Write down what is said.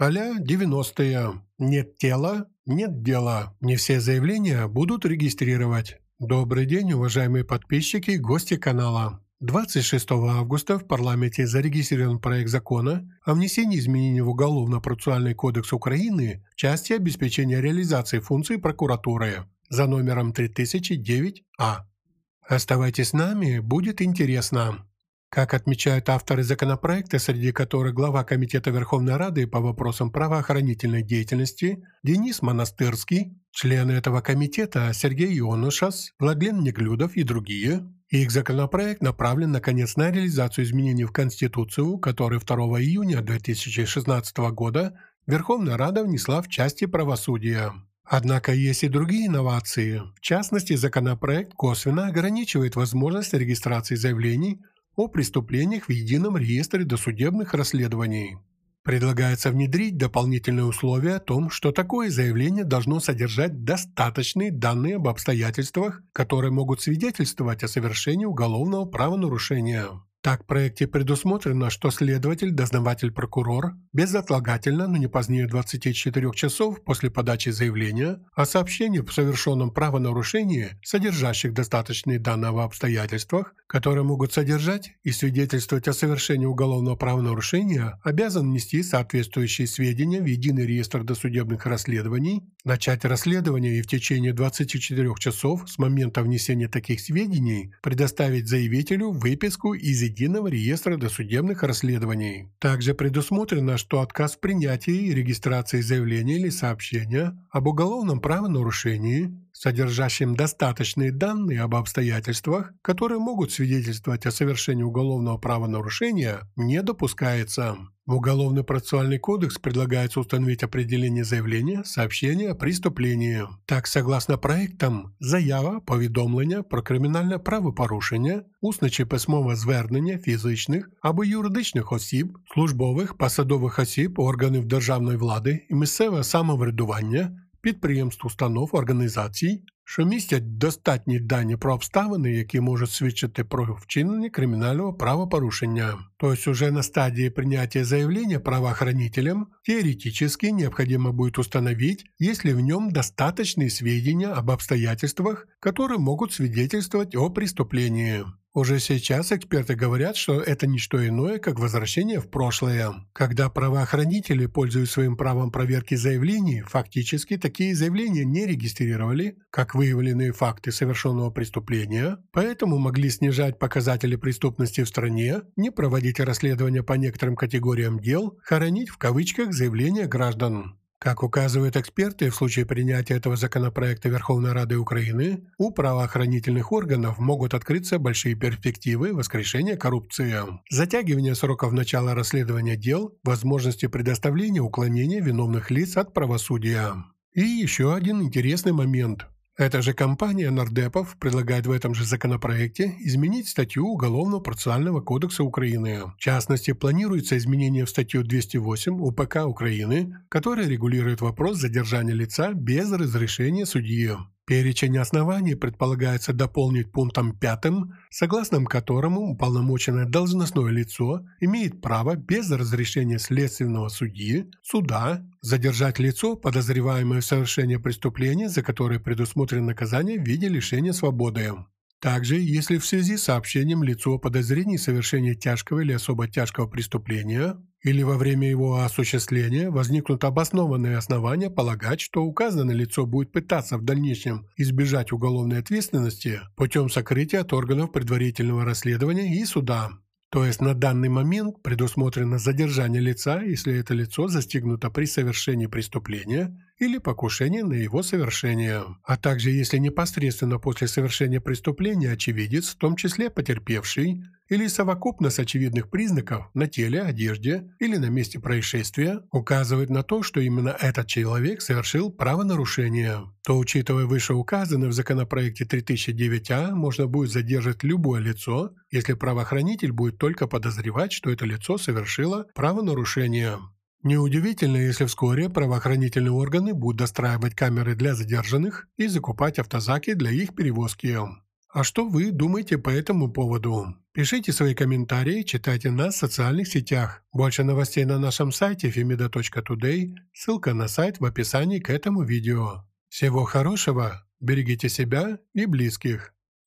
а-ля 90-е. Нет тела, нет дела. Не все заявления будут регистрировать. Добрый день, уважаемые подписчики и гости канала. 26 августа в парламенте зарегистрирован проект закона о внесении изменений в Уголовно-процессуальный кодекс Украины в части обеспечения реализации функций прокуратуры за номером 3009А. Оставайтесь с нами, будет интересно. Как отмечают авторы законопроекта, среди которых глава Комитета Верховной Рады по вопросам правоохранительной деятельности Денис Монастырский, члены этого комитета Сергей Ионушас, Владлен Неглюдов и другие, их законопроект направлен, наконец, на реализацию изменений в Конституцию, которые 2 июня 2016 года Верховная Рада внесла в части правосудия. Однако есть и другие инновации. В частности, законопроект косвенно ограничивает возможность регистрации заявлений о преступлениях в едином реестре досудебных расследований. Предлагается внедрить дополнительные условия о том, что такое заявление должно содержать достаточные данные об обстоятельствах, которые могут свидетельствовать о совершении уголовного правонарушения. Так в проекте предусмотрено, что следователь, дознаватель, прокурор безотлагательно, но не позднее 24 часов после подачи заявления о сообщении в совершенном правонарушении, содержащих достаточные данные об обстоятельствах, которые могут содержать и свидетельствовать о совершении уголовного правонарушения, обязан внести соответствующие сведения в единый реестр досудебных расследований, начать расследование и в течение 24 часов с момента внесения таких сведений предоставить заявителю выписку из единого реестра досудебных расследований. Также предусмотрено, что отказ в принятии и регистрации заявления или сообщения об уголовном правонарушении содержащим достаточные данные об обстоятельствах, которые могут свидетельствовать о совершении уголовного правонарушения, не допускается. В Уголовный процессуальный кодекс предлагается установить определение заявления, сообщения о преступлении. Так, согласно проектам, заява, повідомлення про кримінальне правопорушення, усне чи письмове звернення фізичних або юридичних осіб, службових, посадових осіб, органів державної влади і місцеве самоврядування підприємств, установ, організацій, що містять достатні дані про обставини, які можуть свідчити про вчинення кримінального правопорушення. Тобто уже на стадии принятия заявления правоохранителям теоретически необходимо будет установить, есть ли в нем достаточные сведения об обстоятельствах, которые могут свидетельствовать о преступлении. Уже сейчас эксперты говорят, что это не что иное, как возвращение в прошлое. Когда правоохранители, пользуясь своим правом проверки заявлений, фактически такие заявления не регистрировали, как выявленные факты совершенного преступления, поэтому могли снижать показатели преступности в стране, не проводить расследования по некоторым категориям дел, хоронить в кавычках заявления граждан. Как указывают эксперты, в случае принятия этого законопроекта Верховной Рады Украины, у правоохранительных органов могут открыться большие перспективы воскрешения коррупции, затягивание сроков начала расследования дел, возможности предоставления уклонения виновных лиц от правосудия. И еще один интересный момент. Эта же компания нардепов предлагает в этом же законопроекте изменить статью Уголовного процессуального кодекса Украины. В частности, планируется изменение в статью 208 УПК Украины, которая регулирует вопрос задержания лица без разрешения судьи. Перечень оснований предполагается дополнить пунктом пятым, согласно которому уполномоченное должностное лицо имеет право без разрешения следственного судьи, суда, задержать лицо, подозреваемое в совершении преступления, за которое предусмотрено наказание в виде лишения свободы. Также, если в связи с сообщением лицо о подозрении совершения тяжкого или особо тяжкого преступления или во время его осуществления возникнут обоснованные основания полагать, что указанное лицо будет пытаться в дальнейшем избежать уголовной ответственности путем сокрытия от органов предварительного расследования и суда. То есть на данный момент предусмотрено задержание лица, если это лицо застигнуто при совершении преступления или покушения на его совершение, а также если непосредственно после совершения преступления очевидец, в том числе потерпевший, или совокупность очевидных признаков на теле, одежде или на месте происшествия указывает на то, что именно этот человек совершил правонарушение, то, учитывая вышеуказанное в законопроекте 3009А, можно будет задержать любое лицо, если правоохранитель будет только подозревать, что это лицо совершило правонарушение. Неудивительно, если вскоре правоохранительные органы будут достраивать камеры для задержанных и закупать автозаки для их перевозки. А что вы думаете по этому поводу? Пишите свои комментарии, читайте нас в социальных сетях. Больше новостей на нашем сайте femida.today, ссылка на сайт в описании к этому видео. Всего хорошего, берегите себя и близких.